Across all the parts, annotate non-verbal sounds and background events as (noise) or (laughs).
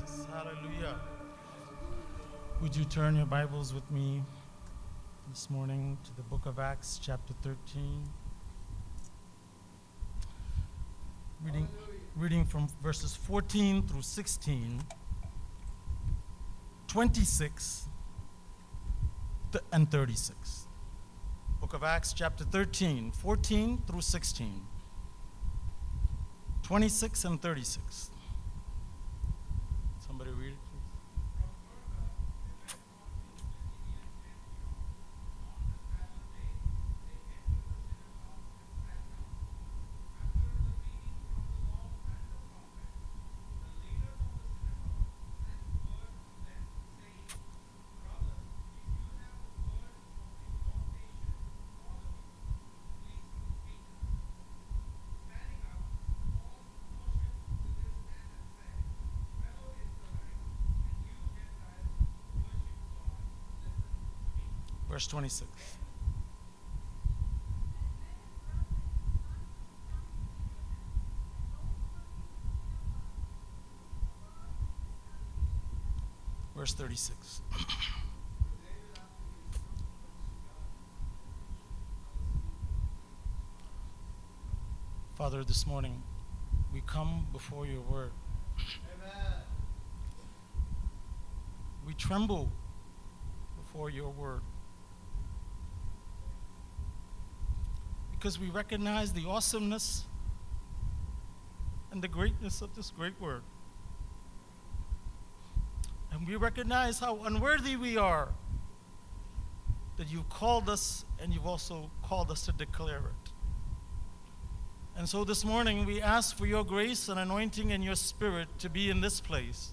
Jesus. Hallelujah. Would you turn your Bibles with me this morning to the book of Acts, chapter 13? Reading, reading from verses 14 through 16, 26, th- and 36. Book of Acts, chapter 13, 14 through 16, 26 and 36. Somebody read it, please. Verse 26. Verse 36. Father, this morning we come before your word. We tremble before your word. Because we recognize the awesomeness and the greatness of this great word. And we recognize how unworthy we are that you've called us and you've also called us to declare it. And so this morning we ask for your grace and anointing and your spirit to be in this place,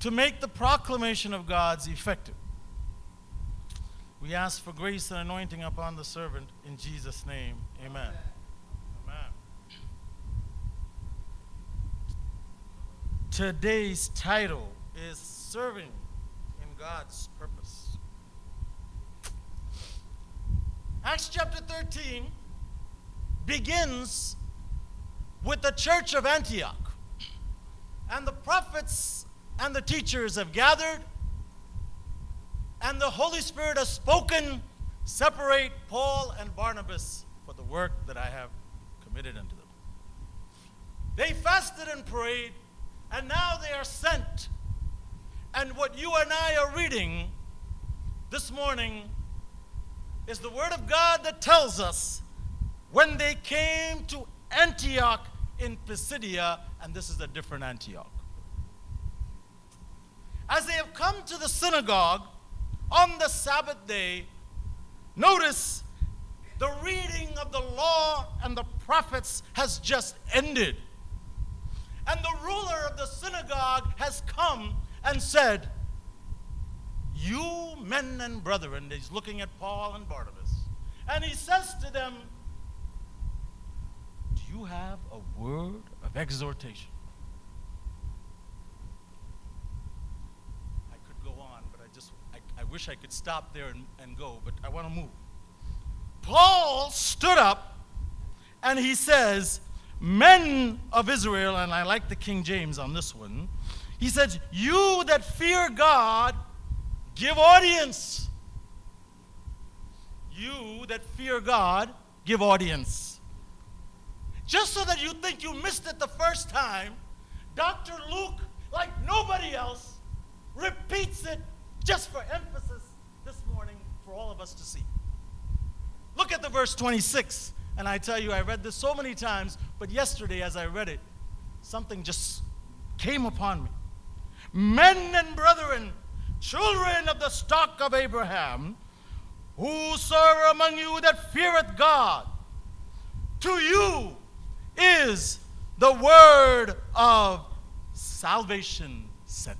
to make the proclamation of God's effective. We ask for grace and anointing upon the servant in Jesus' name. Amen. Amen. Today's title is Serving in God's Purpose. Acts chapter 13 begins with the church of Antioch. And the prophets and the teachers have gathered and the Holy Spirit has spoken, separate Paul and Barnabas for the work that I have committed unto them. They fasted and prayed, and now they are sent. And what you and I are reading this morning is the Word of God that tells us when they came to Antioch in Pisidia, and this is a different Antioch. As they have come to the synagogue, on the Sabbath day, notice the reading of the law and the prophets has just ended. And the ruler of the synagogue has come and said, You men and brethren, he's looking at Paul and Barnabas, and he says to them, Do you have a word of exhortation? I wish I could stop there and, and go, but I want to move. Paul stood up and he says, Men of Israel, and I like the King James on this one, he says, You that fear God, give audience. You that fear God, give audience. Just so that you think you missed it the first time, Dr. Luke, like nobody else, repeats it just for emphasis us to see. Look at the verse 26. And I tell you, I read this so many times, but yesterday as I read it, something just came upon me. Men and brethren, children of the stock of Abraham, whosoever among you that feareth God, to you is the word of salvation sent.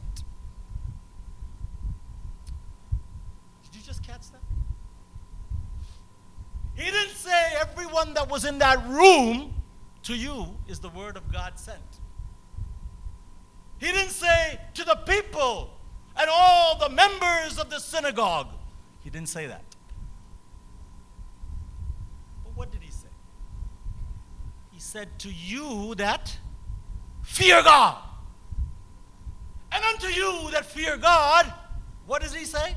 He didn't say everyone that was in that room to you is the word of God sent. He didn't say to the people and all the members of the synagogue. He didn't say that. But what did he say? He said to you that fear God. And unto you that fear God, what does he say?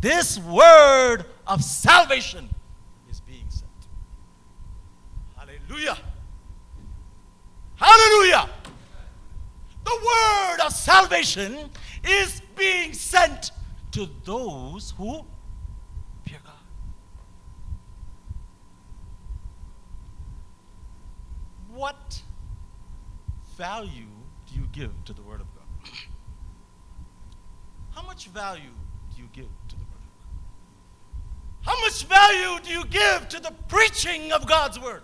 This word of salvation is being sent. Hallelujah. Hallelujah. The word of salvation is being sent to those who fear God. What value do you give to the word of God? How much value do you give to the word of God? How much value do you give to the preaching of God's word?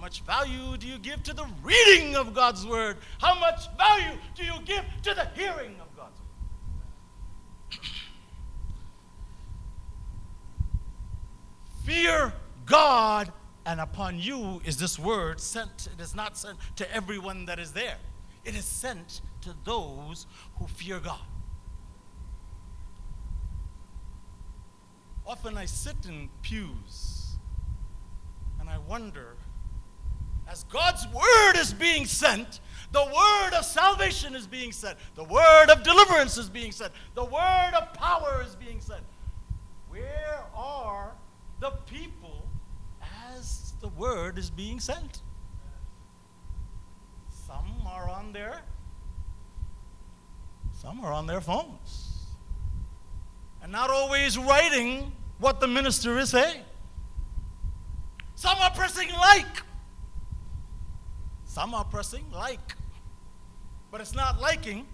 Much value do you give to the reading of God's word? How much value do you give to the hearing of God's word? (clears throat) Fear God, and upon you is this word sent. It is not sent to everyone that is there, it is sent to those who fear God. Often I sit in pews and I wonder, as God's word is being sent, the word of salvation is being sent, the word of deliverance is being sent, the word of power is being sent. Where are the people as the word is being sent? Some are on their some are on their phones. And not always writing what the minister is saying. Some are pressing like. Some are pressing like. But it's not liking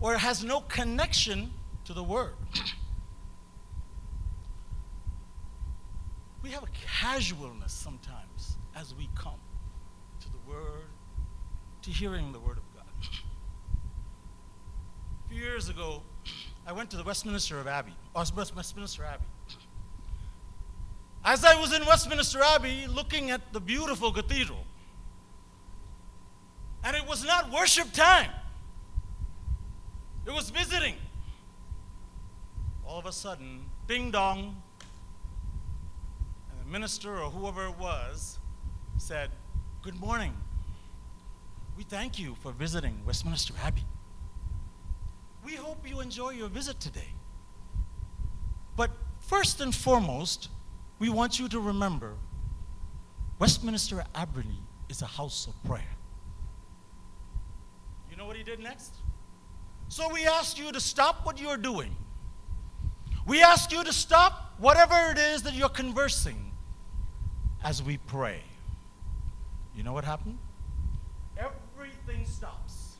or it has no connection to the word. we have a casualness sometimes as we come to the word, to hearing the word of God. A few years ago, I went to the Westminster of Abbey, or Westminster Abbey. As I was in Westminster Abbey looking at the beautiful cathedral, and it was not worship time, it was visiting. All of a sudden, ding dong, and the minister or whoever it was said, Good morning. We thank you for visiting Westminster Abbey. We hope you enjoy your visit today. But first and foremost, we want you to remember Westminster Abbey is a house of prayer. What he did next? So we ask you to stop what you're doing. We ask you to stop whatever it is that you're conversing as we pray. You know what happened? Everything stops.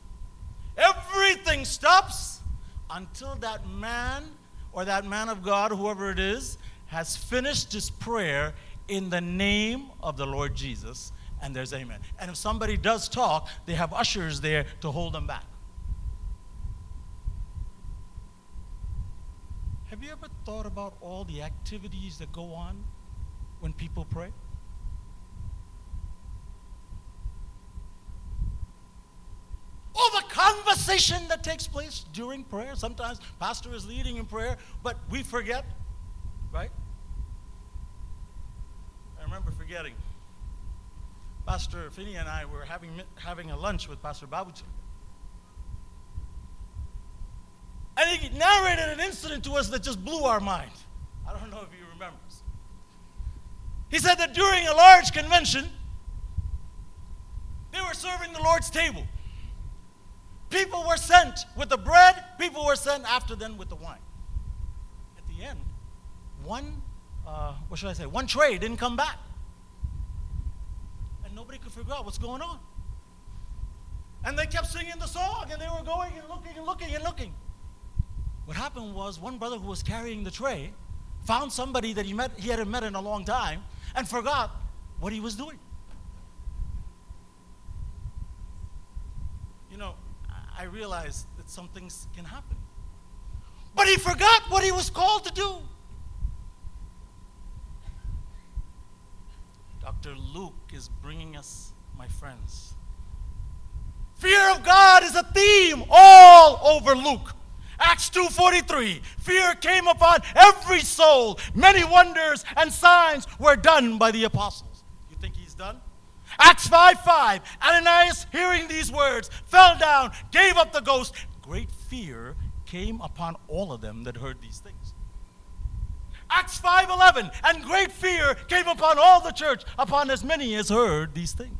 Everything stops until that man or that man of God, whoever it is, has finished his prayer in the name of the Lord Jesus, and there's amen. And if somebody does talk, they have ushers there to hold them back. Have you ever thought about all the activities that go on when people pray? All the conversation that takes place during prayer. Sometimes pastor is leading in prayer, but we forget, right? I remember forgetting. Pastor Finney and I were having, having a lunch with Pastor Babuchi. And he narrated an incident to us that just blew our mind. I don't know if he remembers. He said that during a large convention, they were serving the Lord's table. People were sent with the bread, people were sent after them with the wine. At the end, one, uh, what should I say, one tray didn't come back. Nobody could figure out what's going on. And they kept singing the song, and they were going and looking and looking and looking. What happened was one brother who was carrying the tray found somebody that he met he hadn't met in a long time and forgot what he was doing. You know, I realized that some things can happen. But he forgot what he was called to do. Dr. Luke is bringing us, my friends. Fear of God is a theme all over Luke. Acts 2:43 Fear came upon every soul. Many wonders and signs were done by the apostles. You think he's done? Acts 5 5. Ananias, hearing these words, fell down, gave up the ghost. Great fear came upon all of them that heard these things. Acts 5:11 and great fear came upon all the church upon as many as heard these things.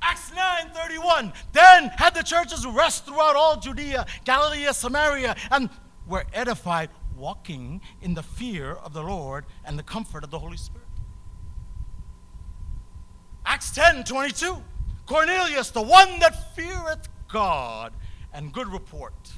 Acts 9:31 then had the churches rest throughout all Judea, Galilee, Samaria and were edified walking in the fear of the Lord and the comfort of the Holy Spirit. Acts 10:22 Cornelius the one that feareth God and good report.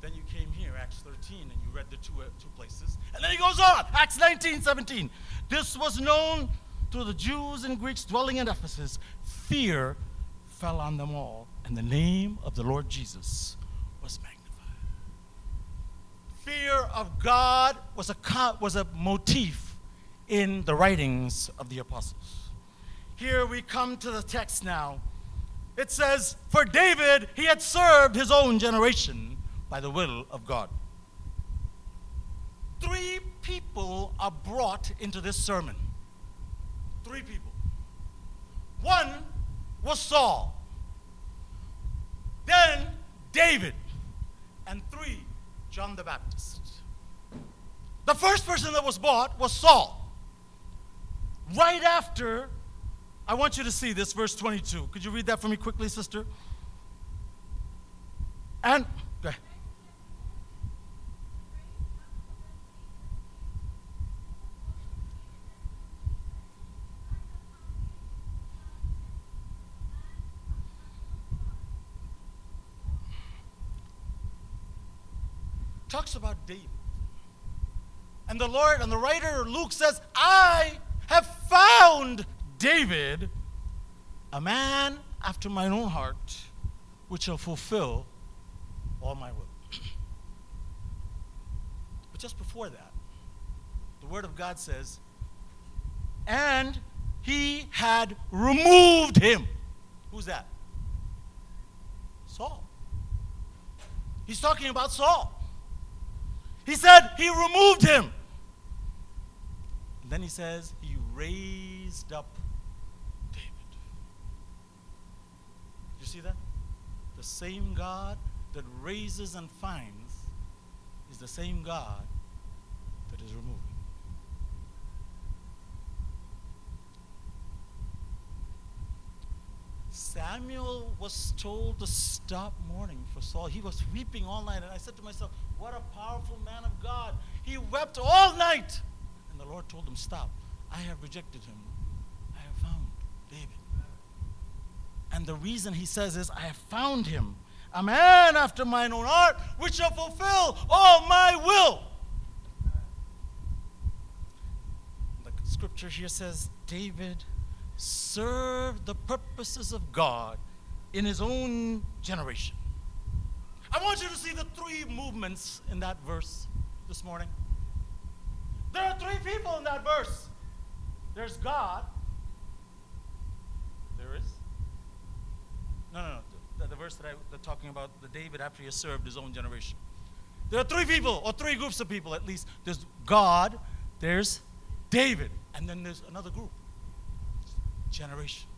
Then you came here Acts 13 and you read the two, uh, two places. And then he goes on Acts 19 17. This was known to the Jews and Greeks dwelling in Ephesus. Fear fell on them all, and the name of the Lord Jesus was magnified. Fear of God was a, was a motif in the writings of the apostles. Here we come to the text now. It says, For David, he had served his own generation by the will of God. Three people are brought into this sermon. Three people. One was Saul, then David, and three, John the Baptist. The first person that was bought was Saul. Right after, I want you to see this, verse 22. Could you read that for me quickly, sister? And, go ahead. And the Lord, and the writer Luke says, I have found David, a man after mine own heart, which shall fulfill all my will. (clears throat) but just before that, the Word of God says, and he had removed him. Who's that? Saul. He's talking about Saul. He said he removed him. And then he says he raised up David. You see that? The same God that raises and finds is the same God that is removing. Samuel was told to stop mourning for Saul. He was weeping all night. And I said to myself, What a powerful man of God. He wept all night. And the Lord told him, Stop. I have rejected him. I have found David. And the reason he says is, I have found him, a man after mine own heart, which shall fulfill all my will. The scripture here says, David served the purposes of God in his own generation. I want you to see the three movements in that verse this morning. There are three people in that verse there's God. There is. No, no, no. The, the verse that I was talking about, the David after he served his own generation. There are three people, or three groups of people at least. There's God, there's David, and then there's another group generation.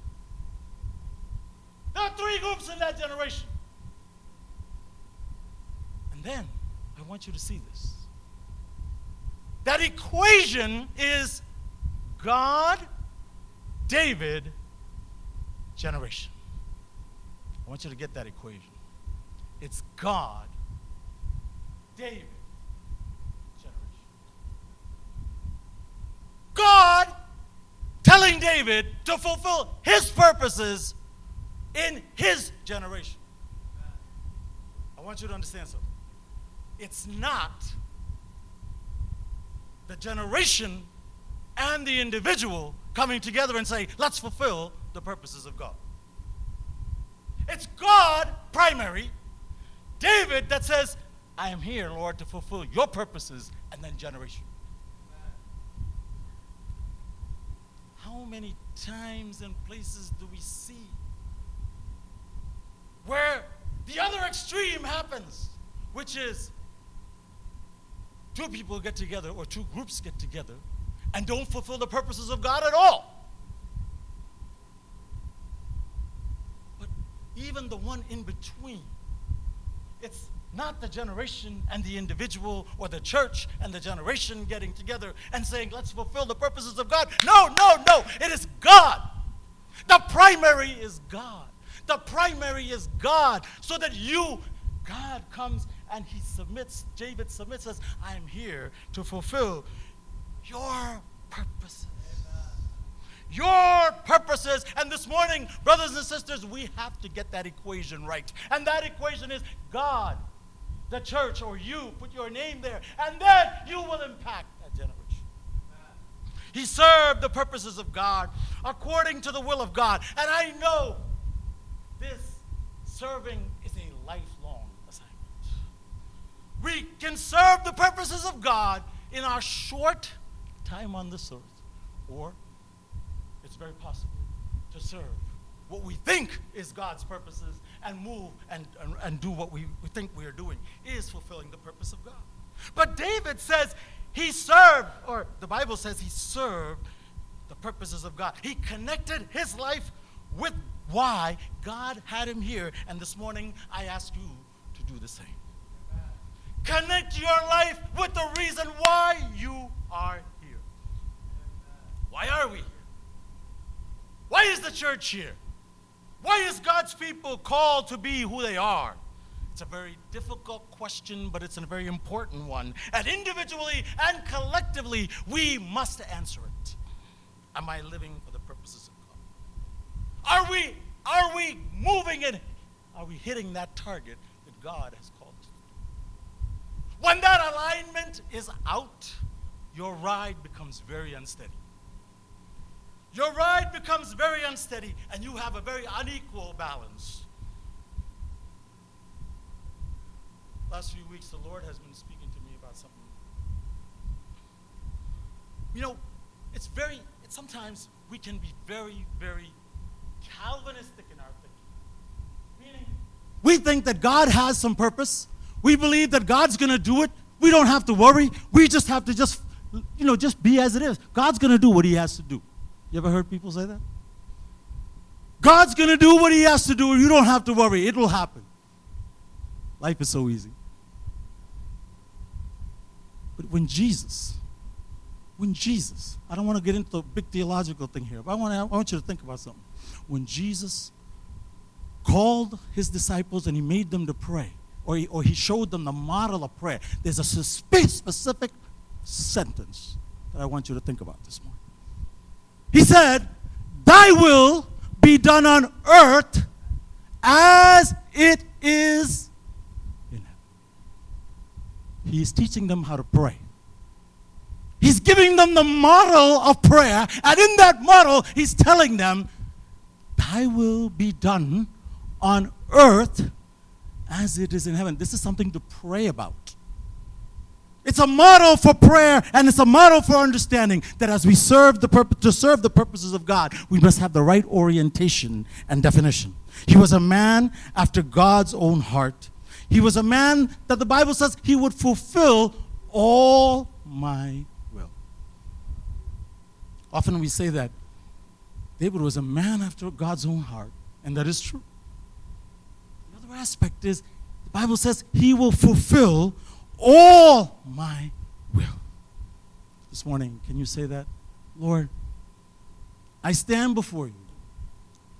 There are three groups in that generation. And then I want you to see this. That equation is God, David, generation. I want you to get that equation. It's God, David, generation. God telling David to fulfill his purposes in his generation. I want you to understand something. It's not the generation and the individual coming together and say, let's fulfill the purposes of God. It's God primary, David that says, I am here, Lord, to fulfill your purposes, and then generation. how many times and places do we see where the other extreme happens, which is two people get together or two groups get together and don't fulfill the purposes of God at all. But even the one in between, it's not the generation and the individual or the church and the generation getting together and saying, let's fulfill the purposes of God. No, no, no. It is God. The primary is God. The primary is God. So that you, God comes and he submits, David submits, says, I am here to fulfill your purposes. Your purposes. And this morning, brothers and sisters, we have to get that equation right. And that equation is God, the church, or you. Put your name there. And then you will impact that generation. He served the purposes of God according to the will of God. And I know this serving is a lifelong assignment. We can serve the purposes of God in our short time on this earth, or it's very possible to serve what we think is God's purposes and move and, and, and do what we, we think we are doing is fulfilling the purpose of God. But David says he served, or the Bible says he served the purposes of God. He connected his life with why God had him here. And this morning, I ask you to do the same. Connect your life with the reason why you are here. Why are we here? Why is the church here? Why is God's people called to be who they are? It's a very difficult question, but it's a very important one. And individually and collectively, we must answer it. Am I living for the purposes of God? Are we, are we moving it? Are we hitting that target that God has called? When that alignment is out, your ride becomes very unsteady. Your ride becomes very unsteady, and you have a very unequal balance. Last few weeks, the Lord has been speaking to me about something. You know, it's very, it's sometimes we can be very, very Calvinistic in our thinking. Meaning, we think that God has some purpose. We believe that God's going to do it. We don't have to worry. We just have to just, you know, just be as it is. God's going to do what he has to do. You ever heard people say that? God's going to do what he has to do. You don't have to worry. It will happen. Life is so easy. But when Jesus, when Jesus, I don't want to get into the big theological thing here, but I want, to, I want you to think about something. When Jesus called his disciples and he made them to pray, or he, or he showed them the model of prayer, there's a specific sentence that I want you to think about this morning. He said, Thy will be done on earth as it is in heaven. He is teaching them how to pray. He's giving them the model of prayer, and in that model, he's telling them, Thy will be done on earth as it is in heaven. This is something to pray about. It's a model for prayer and it's a model for understanding that as we serve the purpose to serve the purposes of God, we must have the right orientation and definition. He was a man after God's own heart. He was a man that the Bible says he would fulfill all my will. Often we say that David was a man after God's own heart, and that is true. The other aspect is the Bible says he will fulfill all my will. This morning, can you say that? Lord, I stand before you.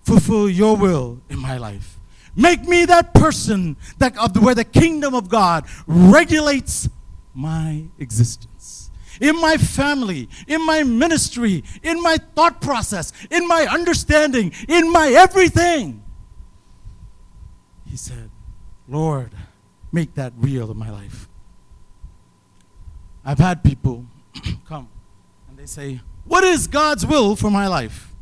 Fulfill your will in my life. Make me that person that of the, where the kingdom of God regulates my existence. In my family, in my ministry, in my thought process, in my understanding, in my everything. He said, Lord, make that real in my life. I've had people (clears throat) come and they say, What is God's will for my life?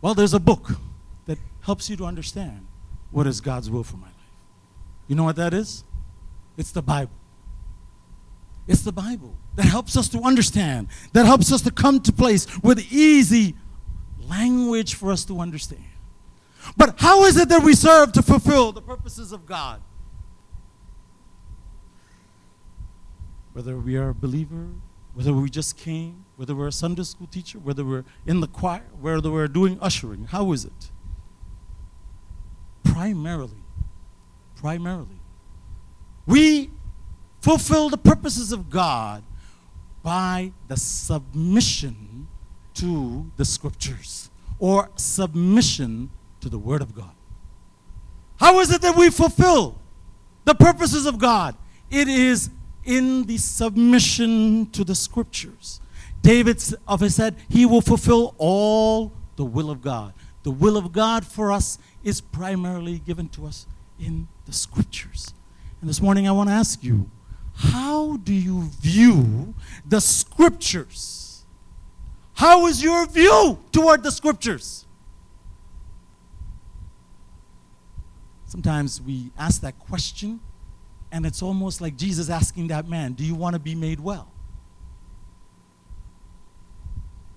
Well, there's a book that helps you to understand what is God's will for my life. You know what that is? It's the Bible. It's the Bible that helps us to understand, that helps us to come to place with easy language for us to understand. But how is it that we serve to fulfill the purposes of God? whether we are a believer, whether we just came, whether we're a Sunday school teacher, whether we're in the choir, whether we're doing ushering. How is it? primarily, primarily, we fulfill the purposes of God by the submission to the scriptures or submission to the Word of God. How is it that we fulfill the purposes of God? It is in the submission to the scriptures. David of said, He will fulfill all the will of God. The will of God for us is primarily given to us in the scriptures. And this morning I want to ask you, how do you view the scriptures? How is your view toward the scriptures? Sometimes we ask that question, and it's almost like Jesus asking that man, Do you want to be made well?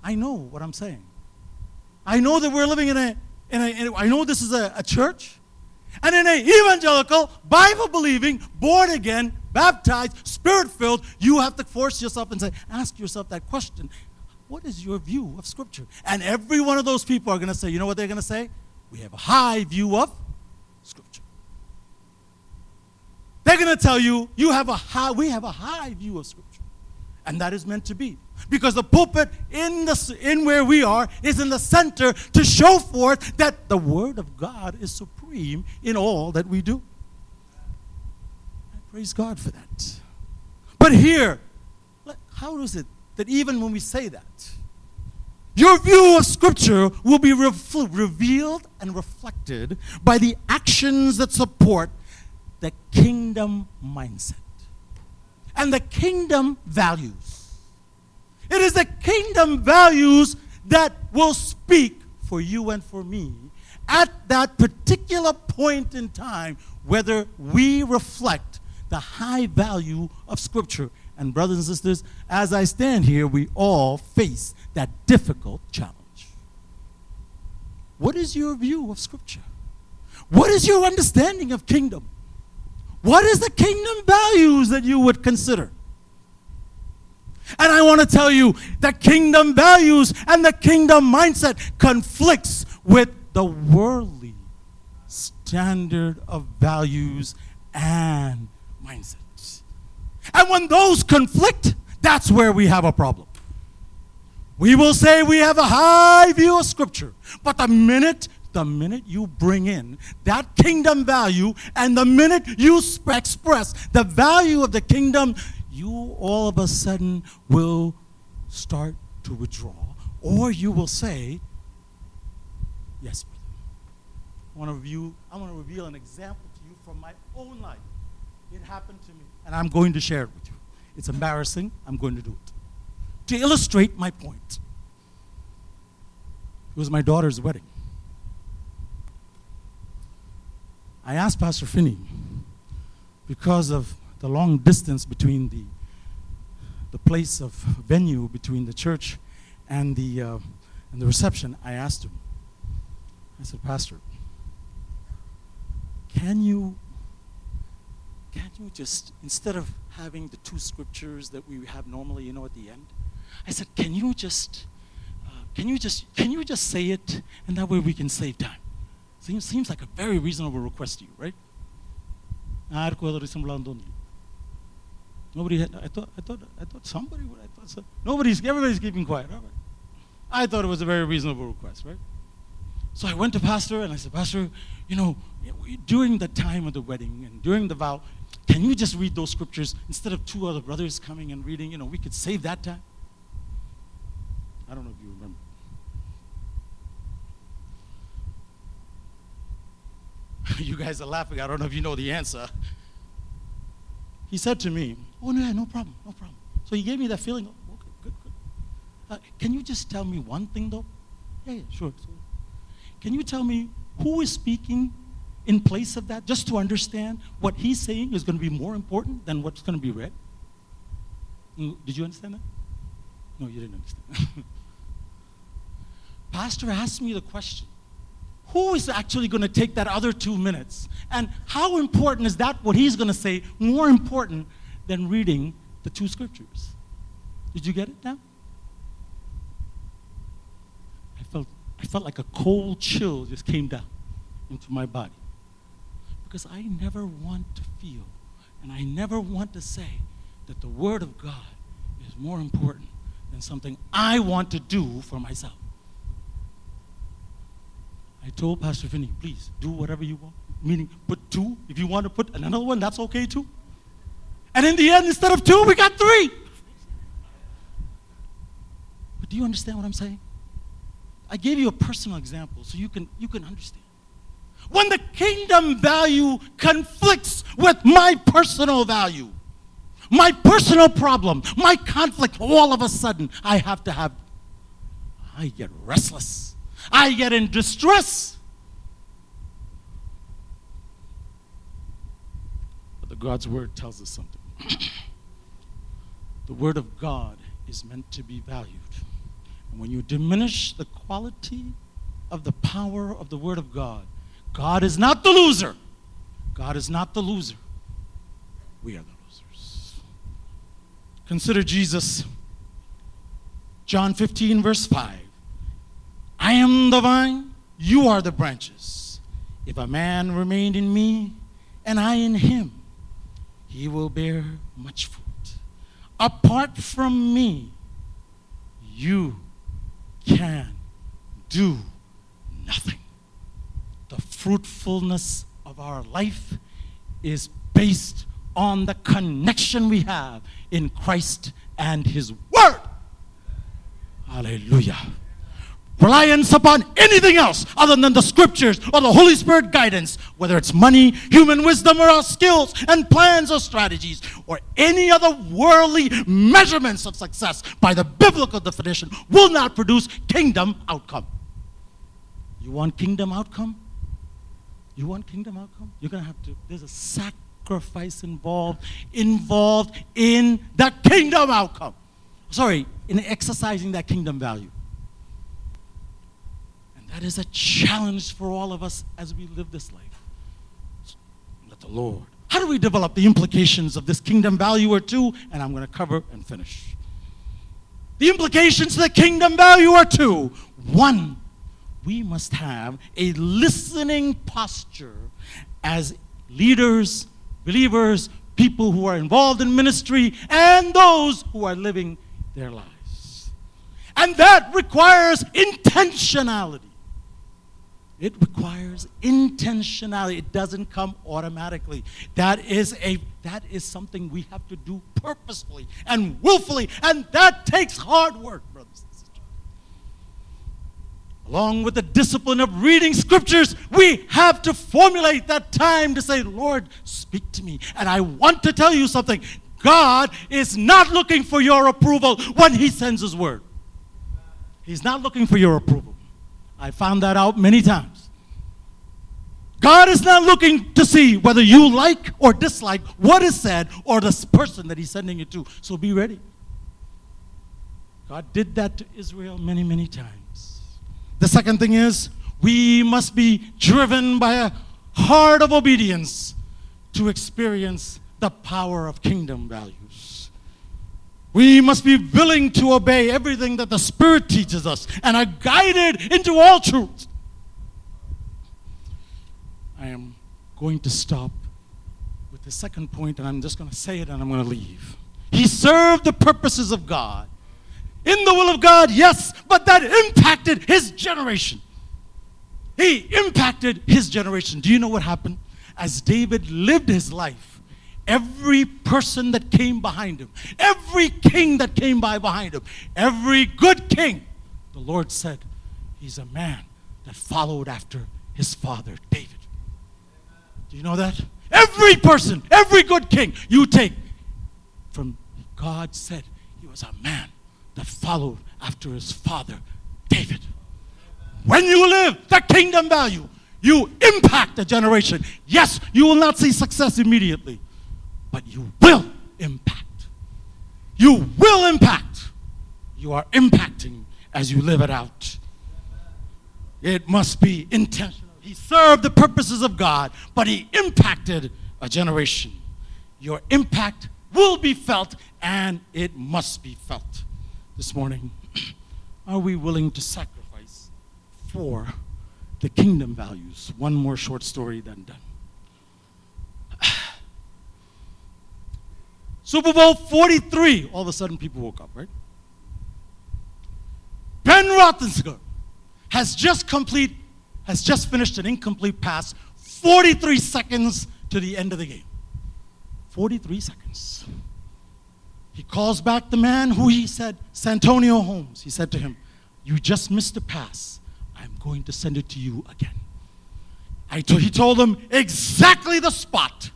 I know what I'm saying. I know that we're living in a, in a, in a I know this is a, a church, and in an evangelical, Bible believing, born again, baptized, spirit filled, you have to force yourself and say, ask yourself that question. What is your view of Scripture? And every one of those people are going to say, you know what they're going to say? We have a high view of Scripture. They're going to tell you, you have a high, we have a high view of Scripture. And that is meant to be. Because the pulpit in, the, in where we are is in the center to show forth that the Word of God is supreme in all that we do. I praise God for that. But here, how is it that even when we say that, your view of Scripture will be re- revealed and reflected by the actions that support the kingdom mindset and the kingdom values. It is the kingdom values that will speak for you and for me at that particular point in time, whether we reflect the high value of Scripture. And, brothers and sisters, as I stand here, we all face that difficult challenge. What is your view of Scripture? What is your understanding of kingdom? What is the kingdom values that you would consider? And I want to tell you that kingdom values and the kingdom mindset conflicts with the worldly standard of values and mindsets. And when those conflict, that's where we have a problem. We will say we have a high view of Scripture, but the minute the minute you bring in that kingdom value and the minute you express the value of the kingdom, you all of a sudden will start to withdraw. Or you will say, Yes, brother. I want to review, I want to reveal an example to you from my own life. It happened to me, and I'm going to share it with you. It's embarrassing. I'm going to do it. To illustrate my point. It was my daughter's wedding. I asked Pastor Finney, because of the long distance between the, the place of venue between the church and the, uh, and the reception, I asked him, I said, Pastor, can you, can you just, instead of having the two scriptures that we have normally, you know, at the end, I said, can you just, uh, can you just, can you just say it, and that way we can save time. Seems, seems like a very reasonable request to you, right? Nobody had, I thought, I thought, I thought somebody would, I thought so. Nobody's, everybody's keeping quiet. All right. I thought it was a very reasonable request, right? So I went to Pastor and I said, Pastor, you know, during the time of the wedding and during the vow, can you just read those scriptures instead of two other brothers coming and reading? You know, we could save that time. I don't know if you remember. (laughs) you guys are laughing. I don't know if you know the answer. He said to me, Oh, no, no problem, no problem. So he gave me that feeling. Oh, okay, good, good. Uh, can you just tell me one thing, though? Yeah, yeah, sure. So, can you tell me who is speaking in place of that, just to understand what he's saying is going to be more important than what's going to be read? Did you understand that? No, you didn't understand. (laughs) Pastor asked me the question who is actually going to take that other two minutes? And how important is that, what he's going to say, more important than reading the two scriptures? Did you get it now? I felt, I felt like a cold chill just came down into my body. Because I never want to feel and I never want to say that the Word of God is more important than something I want to do for myself. I told Pastor Finney, please do whatever you want. Meaning, put two. If you want to put another one, that's okay too. And in the end, instead of two, we got three. But do you understand what I'm saying? I gave you a personal example so you can, you can understand. When the kingdom value conflicts with my personal value, my personal problem, my conflict, all of a sudden I have to have, I get restless. I get in distress. But the God's word tells us something. the word of God is meant to be valued. And when you diminish the quality of the power of the word of God, God is not the loser. God is not the loser. We are the losers. Consider Jesus. John 15, verse 5. I am the vine, you are the branches. If a man remain in me and I in him, he will bear much fruit. Apart from me, you can do nothing. Fruitfulness of our life is based on the connection we have in Christ and His Word. Hallelujah reliance upon anything else other than the scriptures or the Holy Spirit guidance, whether it's money, human wisdom, or our skills and plans or strategies, or any other worldly measurements of success by the biblical definition, will not produce kingdom outcome. You want kingdom outcome? You want kingdom outcome? You're going to have to, there's a sacrifice involved, involved in that kingdom outcome. Sorry, in exercising that kingdom value. And that is a challenge for all of us as we live this life. Let the Lord. How do we develop the implications of this kingdom value or two? And I'm going to cover and finish. The implications of the kingdom value are two. One, we must have a listening posture as leaders, believers, people who are involved in ministry, and those who are living their lives. And that requires intentionality. It requires intentionality. It doesn't come automatically. That is a that is something we have to do purposefully and willfully, and that takes hard work. Along with the discipline of reading scriptures, we have to formulate that time to say, Lord, speak to me. And I want to tell you something. God is not looking for your approval when He sends His word. He's not looking for your approval. I found that out many times. God is not looking to see whether you like or dislike what is said or the person that He's sending you to. So be ready. God did that to Israel many, many times. The second thing is we must be driven by a heart of obedience to experience the power of kingdom values. We must be willing to obey everything that the Spirit teaches us and are guided into all truth. I am going to stop with the second point, and I'm just going to say it and I'm going to leave. He served the purposes of God. In the will of God, yes, but that impacted his generation. He impacted his generation. Do you know what happened? As David lived his life, every person that came behind him, every king that came by behind him, every good king, the Lord said, He's a man that followed after his father, David. Do you know that? Every person, every good king you take from God said he was a man that followed after his father, David. When you live the kingdom value, you impact a generation. Yes, you will not see success immediately but you will impact. You will impact. You are impacting as you live it out. It must be intentional. He served the purposes of God, but he impacted a generation. Your impact will be felt and it must be felt this morning. (clears throat) Are we willing to sacrifice for the kingdom values? One more short story, then done. (sighs) Super Bowl 43, all of a sudden people woke up, right? Ben Roethlisberger has just complete, has just finished an incomplete pass, 43 seconds to the end of the game. 43 seconds. He calls back the man who he said, Santonio Holmes. He said to him, You just missed a pass. I'm going to send it to you again. He told him exactly the spot.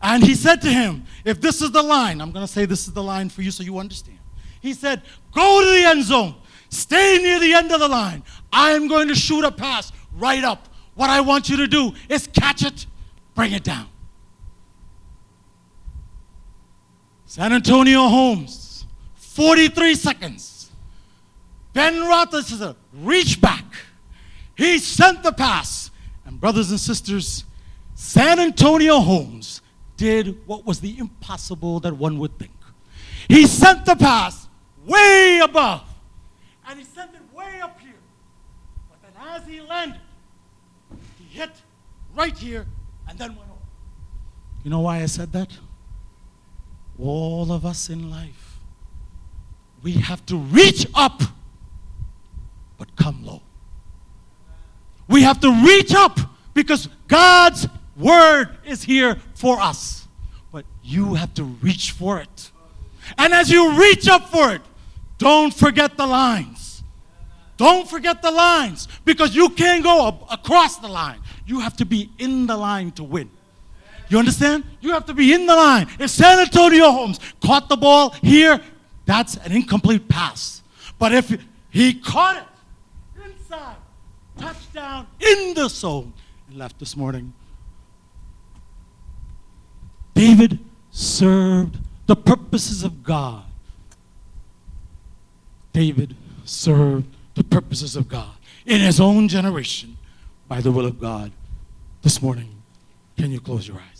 And he said to him, If this is the line, I'm going to say this is the line for you so you understand. He said, Go to the end zone. Stay near the end of the line. I am going to shoot a pass right up. What I want you to do is catch it, bring it down. Santonio Holmes, 43 seconds. Ben Roethlisberger reached back. He sent the pass. And brothers and sisters, Santonio Holmes did what was the impossible that one would think. He sent the pass way above. And he sent it way up here. But then as he landed, he hit right here and then went over. You know why I said that? All of us in life, we have to reach up, but come low. We have to reach up because God's word is here for us. But you have to reach for it. And as you reach up for it, don't forget the lines. Don't forget the lines because you can't go across the line. You have to be in the line to win. You understand? You have to be in the line. If Santonio Holmes caught the ball here, that's an incomplete pass. But if he caught it inside, touchdown in the zone, and left this morning, David served the purposes of God. David served the purposes of God in his own generation by the will of God. This morning, can you close your eyes?